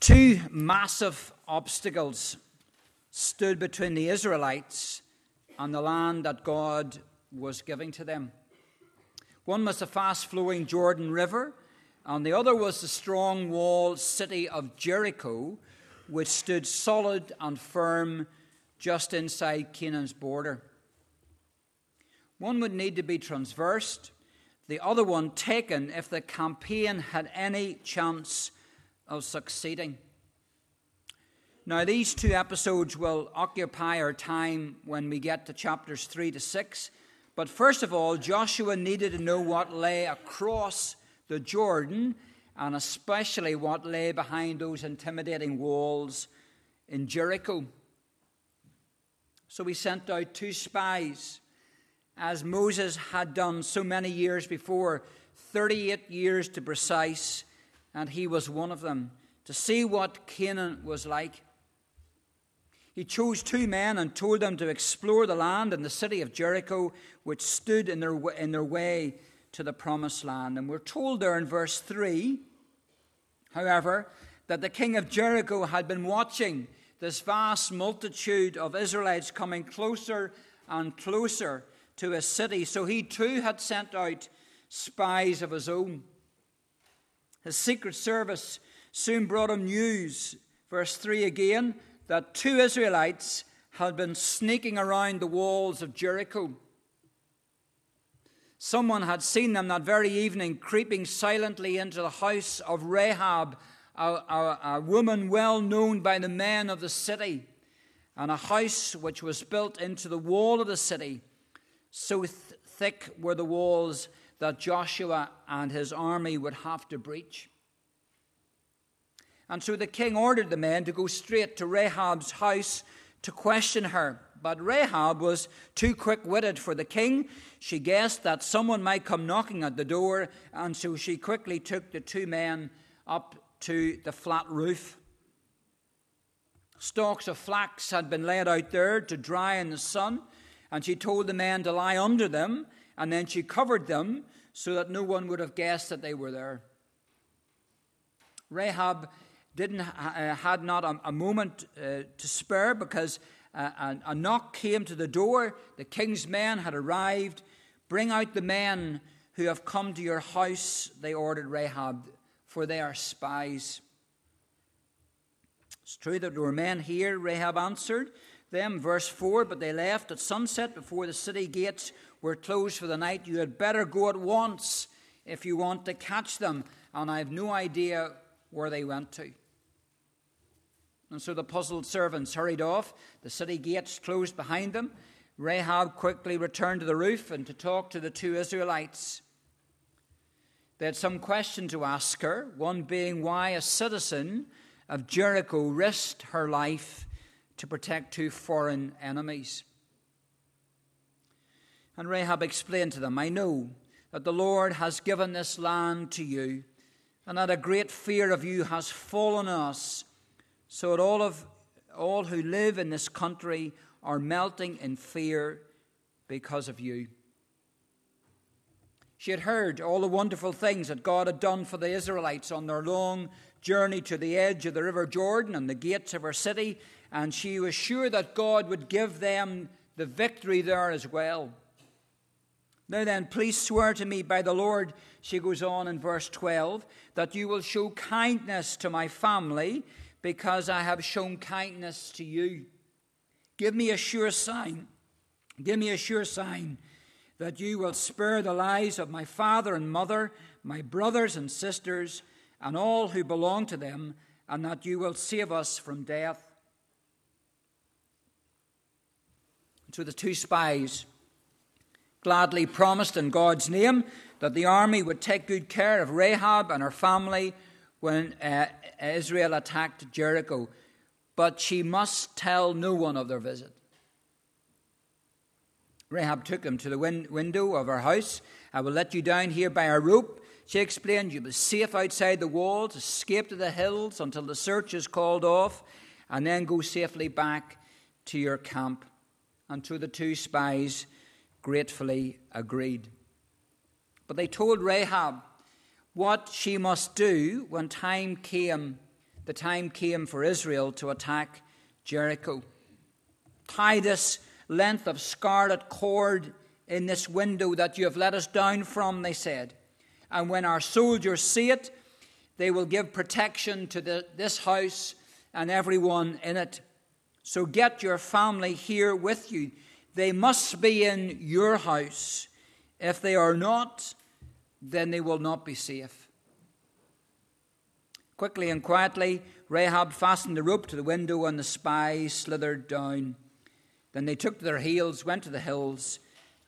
Two massive obstacles stood between the Israelites and the land that God was giving to them. One was the fast flowing Jordan River, and the other was the strong walled city of Jericho, which stood solid and firm just inside Canaan's border. One would need to be transversed, the other one taken if the campaign had any chance of succeeding. Now, these two episodes will occupy our time when we get to chapters 3 to 6. But first of all, Joshua needed to know what lay across the Jordan and especially what lay behind those intimidating walls in Jericho. So he sent out two spies, as Moses had done so many years before 38 years to precise, and he was one of them, to see what Canaan was like. He chose two men and told them to explore the land and the city of Jericho, which stood in their, in their way to the promised land. And we're told there in verse 3, however, that the king of Jericho had been watching this vast multitude of Israelites coming closer and closer to his city. So he too had sent out spies of his own. His secret service soon brought him news, verse 3 again, that two Israelites had been sneaking around the walls of Jericho. Someone had seen them that very evening creeping silently into the house of Rahab, a, a, a woman well known by the men of the city, and a house which was built into the wall of the city. So thick were the walls that Joshua and his army would have to breach. And so the king ordered the men to go straight to Rahab's house to question her. But Rahab was too quick witted for the king. She guessed that someone might come knocking at the door, and so she quickly took the two men up to the flat roof. Stalks of flax had been laid out there to dry in the sun, and she told the men to lie under them, and then she covered them so that no one would have guessed that they were there. Rahab didn't uh, had not a, a moment uh, to spare because uh, a, a knock came to the door. The king's men had arrived. Bring out the men who have come to your house, they ordered Rahab, for they are spies. It's true that there were men here, Rahab answered them, verse 4, but they left at sunset before the city gates were closed for the night. You had better go at once if you want to catch them. And I have no idea where they went to. And so the puzzled servants hurried off. The city gates closed behind them. Rahab quickly returned to the roof and to talk to the two Israelites. They had some question to ask her, one being why a citizen of Jericho risked her life to protect two foreign enemies. And Rahab explained to them, I know that the Lord has given this land to you, and that a great fear of you has fallen on us so that all of all who live in this country are melting in fear because of you. She had heard all the wonderful things that God had done for the Israelites on their long journey to the edge of the River Jordan and the gates of her city, and she was sure that God would give them the victory there as well. Now then, please swear to me by the Lord, she goes on in verse 12, that you will show kindness to my family because I have shown kindness to you. Give me a sure sign. Give me a sure sign that you will spare the lives of my father and mother, my brothers and sisters, and all who belong to them, and that you will save us from death. So the two spies gladly promised in God's name that the army would take good care of Rahab and her family when uh, Israel attacked Jericho, but she must tell no one of their visit. Rahab took him to the win- window of her house. I will let you down here by a rope. She explained, You will be safe outside the walls, escape to the hills until the search is called off, and then go safely back to your camp. So the two spies gratefully agreed. But they told Rahab what she must do when time came the time came for Israel to attack Jericho. Tie this length of scarlet cord in this window that you have let us down from, they said. And when our soldiers see it, they will give protection to the, this house and everyone in it. So get your family here with you. They must be in your house. If they are not, then they will not be safe. Quickly and quietly, Rahab fastened the rope to the window, and the spies slithered down. Then they took to their heels, went to the hills,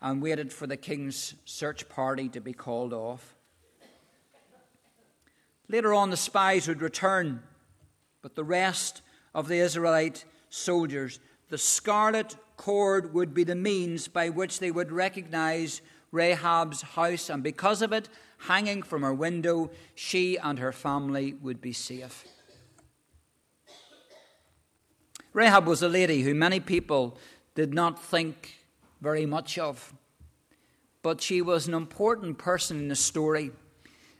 and waited for the king's search party to be called off. Later on, the spies would return, but the rest of the Israelite soldiers, the scarlet cord would be the means by which they would recognize Rahab's house, and because of it, hanging from her window, she and her family would be safe. Rahab was a lady who many people did not think very much of, but she was an important person in the story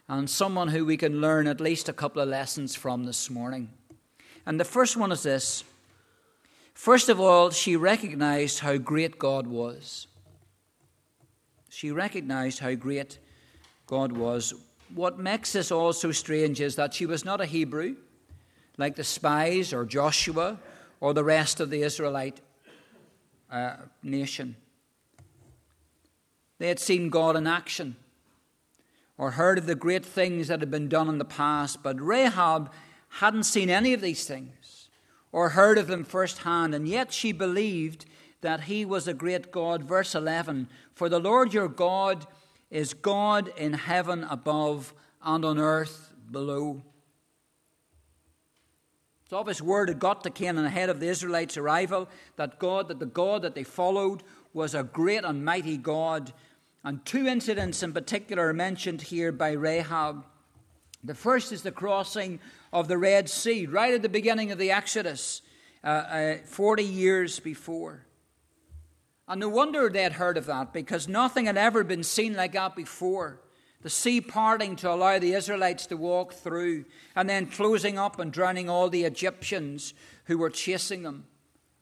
and someone who we can learn at least a couple of lessons from this morning. And the first one is this First of all, she recognized how great God was. She recognized how great God was. What makes this all so strange is that she was not a Hebrew, like the spies or Joshua or the rest of the Israelite uh, nation. They had seen God in action or heard of the great things that had been done in the past, but Rahab hadn't seen any of these things or heard of them firsthand, and yet she believed that he was a great God. Verse 11 For the Lord your God is God in heaven above and on earth below. So his word had got to Canaan ahead of the Israelites' arrival that God, that the God that they followed was a great and mighty God. And two incidents in particular are mentioned here by Rahab. The first is the crossing of the Red Sea, right at the beginning of the Exodus, uh, uh, 40 years before. And no wonder they had heard of that, because nothing had ever been seen like that before. The sea parting to allow the Israelites to walk through, and then closing up and drowning all the Egyptians who were chasing them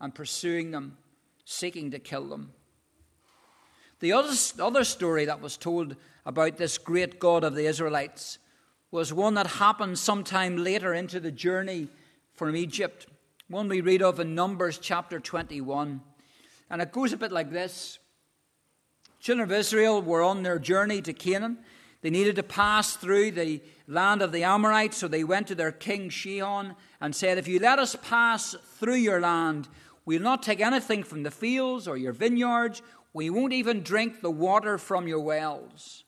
and pursuing them, seeking to kill them. The other, other story that was told about this great God of the Israelites was one that happened sometime later into the journey from Egypt, one we read of in Numbers chapter 21. And it goes a bit like this Children of Israel were on their journey to Canaan. They needed to pass through the land of the Amorites, so they went to their king Sihon and said, If you let us pass through your land, we'll not take anything from the fields or your vineyards. We won't even drink the water from your wells.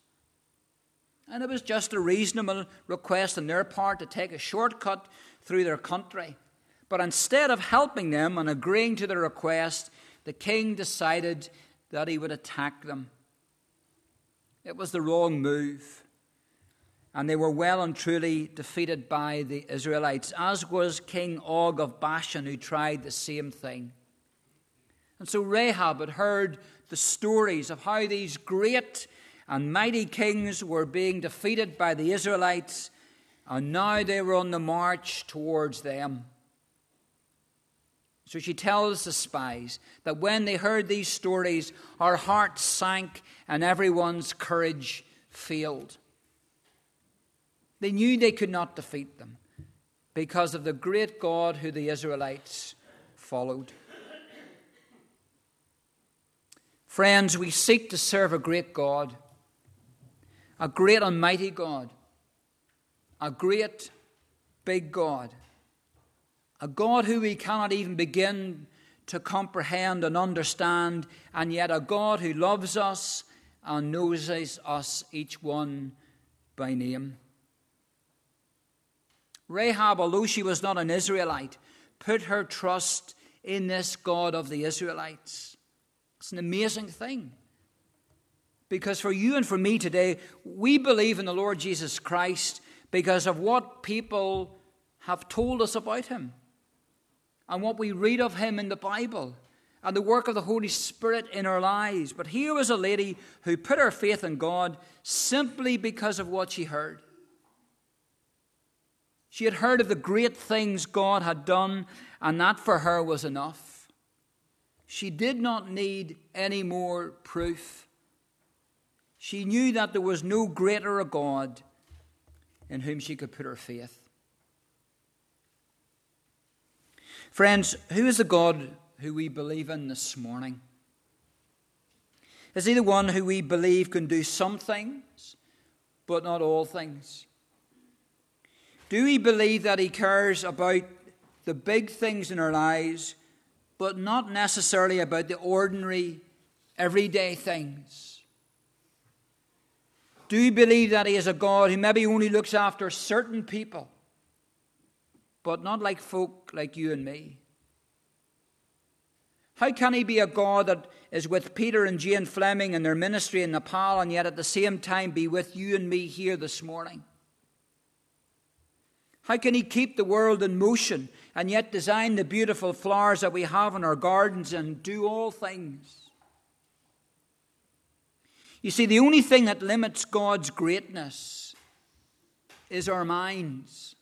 And it was just a reasonable request on their part to take a shortcut through their country. But instead of helping them and agreeing to their request, the king decided that he would attack them. It was the wrong move. And they were well and truly defeated by the Israelites, as was King Og of Bashan, who tried the same thing. And so Rahab had heard the stories of how these great and mighty kings were being defeated by the Israelites, and now they were on the march towards them. So she tells the spies that when they heard these stories, our hearts sank and everyone's courage failed. They knew they could not defeat them because of the great God who the Israelites followed. Friends, we seek to serve a great God, a great and mighty God, a great big God a God who we cannot even begin to comprehend and understand, and yet a God who loves us and knows us each one by name. Rahab, although she was not an Israelite, put her trust in this God of the Israelites. It's an amazing thing. Because for you and for me today, we believe in the Lord Jesus Christ because of what people have told us about him and what we read of him in the Bible and the work of the Holy Spirit in our lives. But here was a lady who put her faith in God simply because of what she heard. She had heard of the great things God had done, and that for her was enough. She did not need any more proof. She knew that there was no greater a God in whom she could put her faith. Friends, who is the God who we believe in this morning? Is he the one who we believe can do some things, but not all things? Do we believe that he cares about the big things in our lives, but not necessarily about the ordinary, everyday things? Do you believe that he is a God who maybe only looks after certain people, but not like folk like you and me? How can he be a God that is with Peter and Jane Fleming and their ministry in Nepal and yet at the same time be with you and me here this morning? How can he keep the world in motion and yet design the beautiful flowers that we have in our gardens and do all things? You see, the only thing that limits God's greatness is our minds.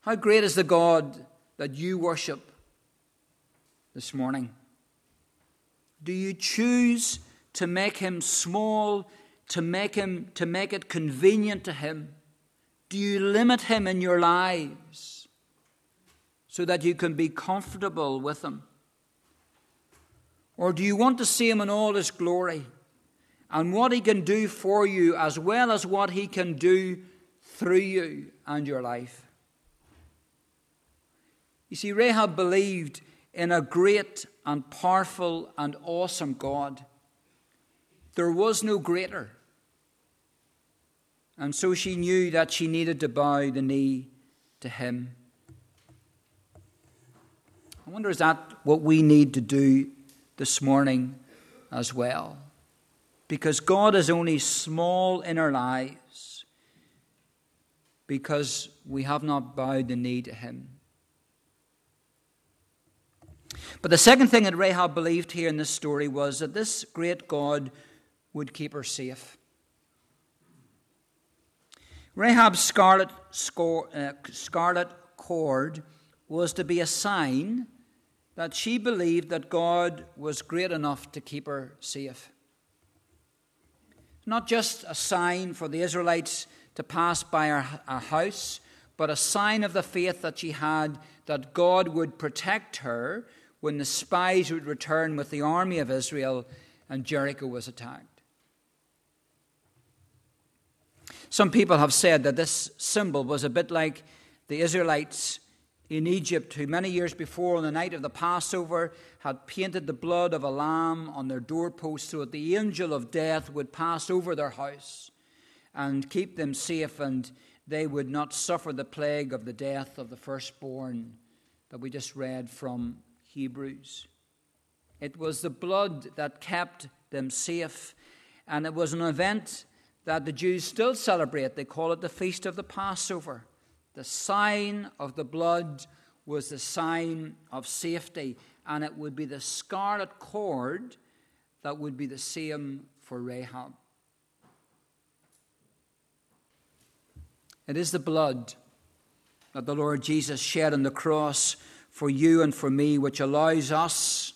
How great is the God that you worship this morning? Do you choose to make him small, to make him to make it convenient to him? Do you limit him in your lives so that you can be comfortable with him? Or do you want to see him in all his glory and what he can do for you as well as what he can do through you and your life? You see, Rahab believed in a great and powerful and awesome God. There was no greater. And so she knew that she needed to bow the knee to him. I wonder, is that what we need to do this morning as well? Because God is only small in our lives because we have not bowed the knee to him. But the second thing that Rahab believed here in this story was that this great God would keep her safe. Rahab's scarlet, uh, scarlet cord was to be a sign that she believed that God was great enough to keep her safe. Not just a sign for the Israelites to pass by her, her house, but a sign of the faith that she had that God would protect her when the spies would return with the army of Israel and Jericho was attacked. Some people have said that this symbol was a bit like the Israelites in Egypt, who many years before, on the night of the Passover, had painted the blood of a lamb on their doorpost so that the angel of death would pass over their house and keep them safe, and they would not suffer the plague of the death of the firstborn that we just read from Hebrews. It was the blood that kept them safe, and it was an event that the Jews still celebrate. They call it the Feast of the Passover. The sign of the blood was the sign of safety, and it would be the scarlet cord that would be the same for Rahab. It is the blood that the Lord Jesus shed on the cross for you and for me, which allows us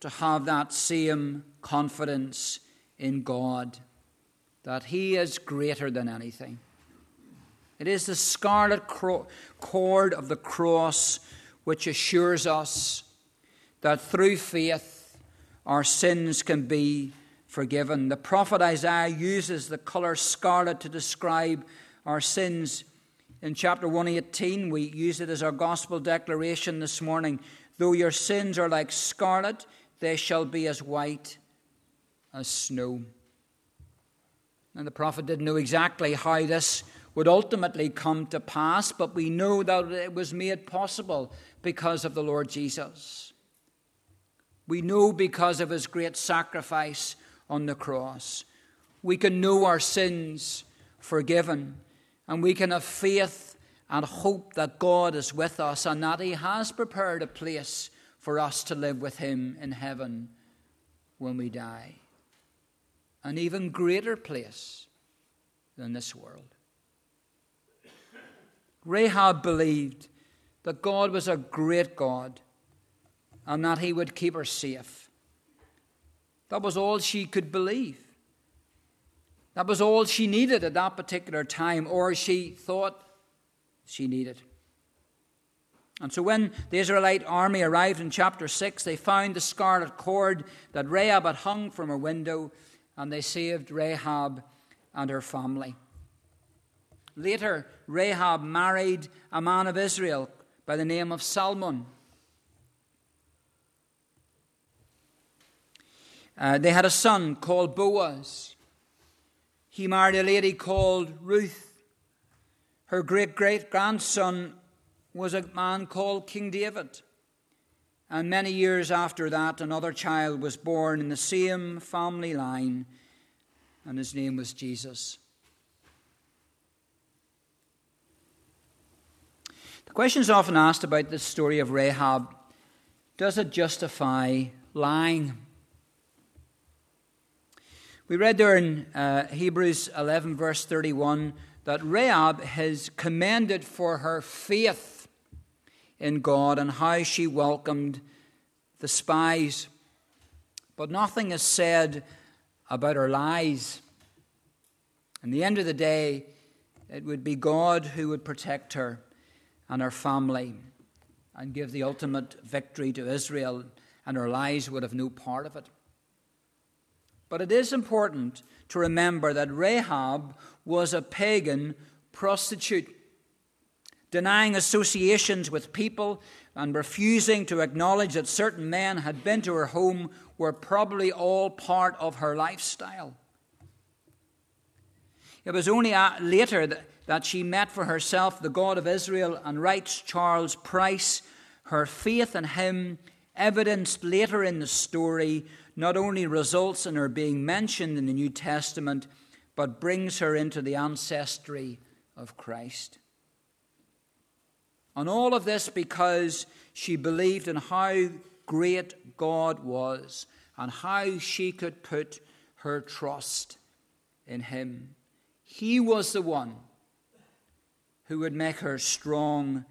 to have that same confidence in God that He is greater than anything. It is the scarlet cord of the cross which assures us that through faith our sins can be forgiven. The prophet Isaiah uses the color scarlet to describe our sins in chapter 118. We use it as our gospel declaration this morning. Though your sins are like scarlet, they shall be as white as snow. And the prophet didn't know exactly how this would ultimately come to pass, but we know that it was made possible because of the Lord Jesus. We know because of his great sacrifice on the cross. We can know our sins forgiven and we can have faith and hope that God is with us and that He has prepared a place for us to live with Him in heaven when we die. An even greater place than this world. Rahab believed that God was a great God and that he would keep her safe. That was all she could believe. That was all she needed at that particular time, or she thought she needed. And so when the Israelite army arrived in chapter 6, they found the scarlet cord that Rahab had hung from her window, and they saved Rahab and her family. Later, Rahab married a man of Israel by the name of Salmon. Uh, they had a son called Boaz. He married a lady called Ruth. Her great great grandson was a man called King David. And many years after that, another child was born in the same family line, and his name was Jesus. The question is often asked about this story of Rahab does it justify lying? We read there in uh, Hebrews 11, verse 31, that Rahab has commended for her faith in God and how she welcomed the spies. But nothing is said about her lies. In the end of the day, it would be God who would protect her and her family and give the ultimate victory to Israel, and her lies would have no part of it. But it is important to remember that Rahab was a pagan prostitute, denying associations with people and refusing to acknowledge that certain men had been to her home were probably all part of her lifestyle. It was only later that she met for herself the God of Israel, and writes Charles Price, her faith in him, evidenced later in the story, not only results in her being mentioned in the New Testament, but brings her into the ancestry of Christ. And all of this because she believed in how great God was and how she could put her trust in Him. He was the one who would make her strong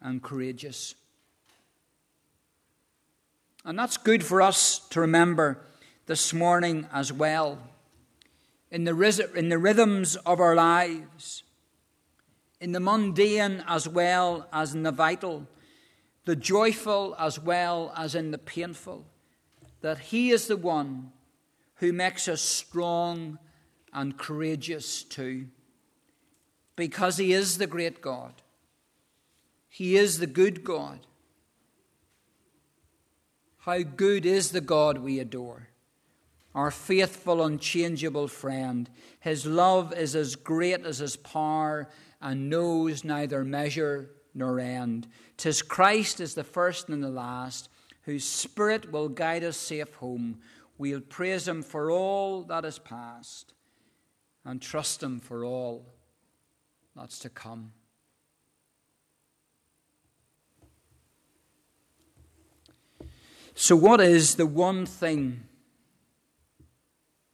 and courageous. And that's good for us to remember this morning as well. In the, in the rhythms of our lives, in the mundane as well as in the vital, the joyful as well as in the painful, that He is the one who makes us strong and courageous too. Because He is the great God, He is the good God. How good is the God we adore, our faithful, unchangeable friend. His love is as great as his power and knows neither measure nor end. Tis Christ is the first and the last, whose Spirit will guide us safe home. We'll praise him for all that is past and trust him for all that's to come. So, what is the one thing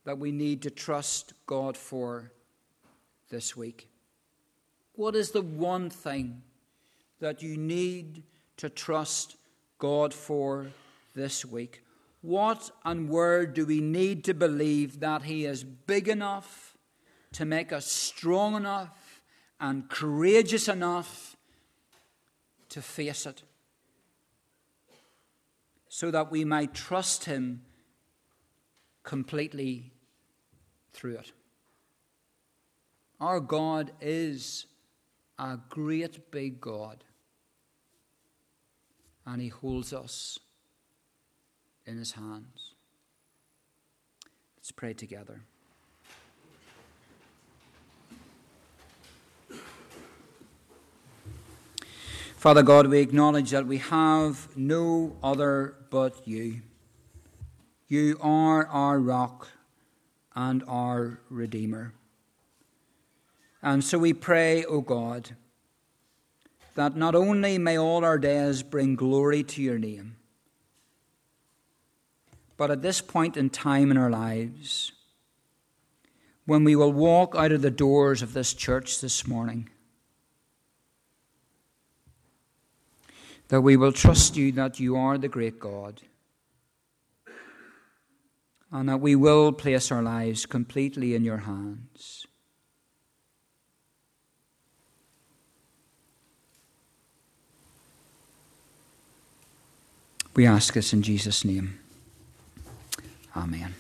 that we need to trust God for this week? What is the one thing that you need to trust God for this week? What and where do we need to believe that He is big enough to make us strong enough and courageous enough to face it? so that we might trust Him completely through it. Our God is a great big God, and He holds us in His hands. Let's pray together. Father God, we acknowledge that we have no other but you. You are our rock and our Redeemer. And so we pray, O God, that not only may all our days bring glory to your name, but at this point in time in our lives, when we will walk out of the doors of this church this morning, that we will trust you that you are the great God, and that we will place our lives completely in your hands. We ask this in Jesus' name. Amen.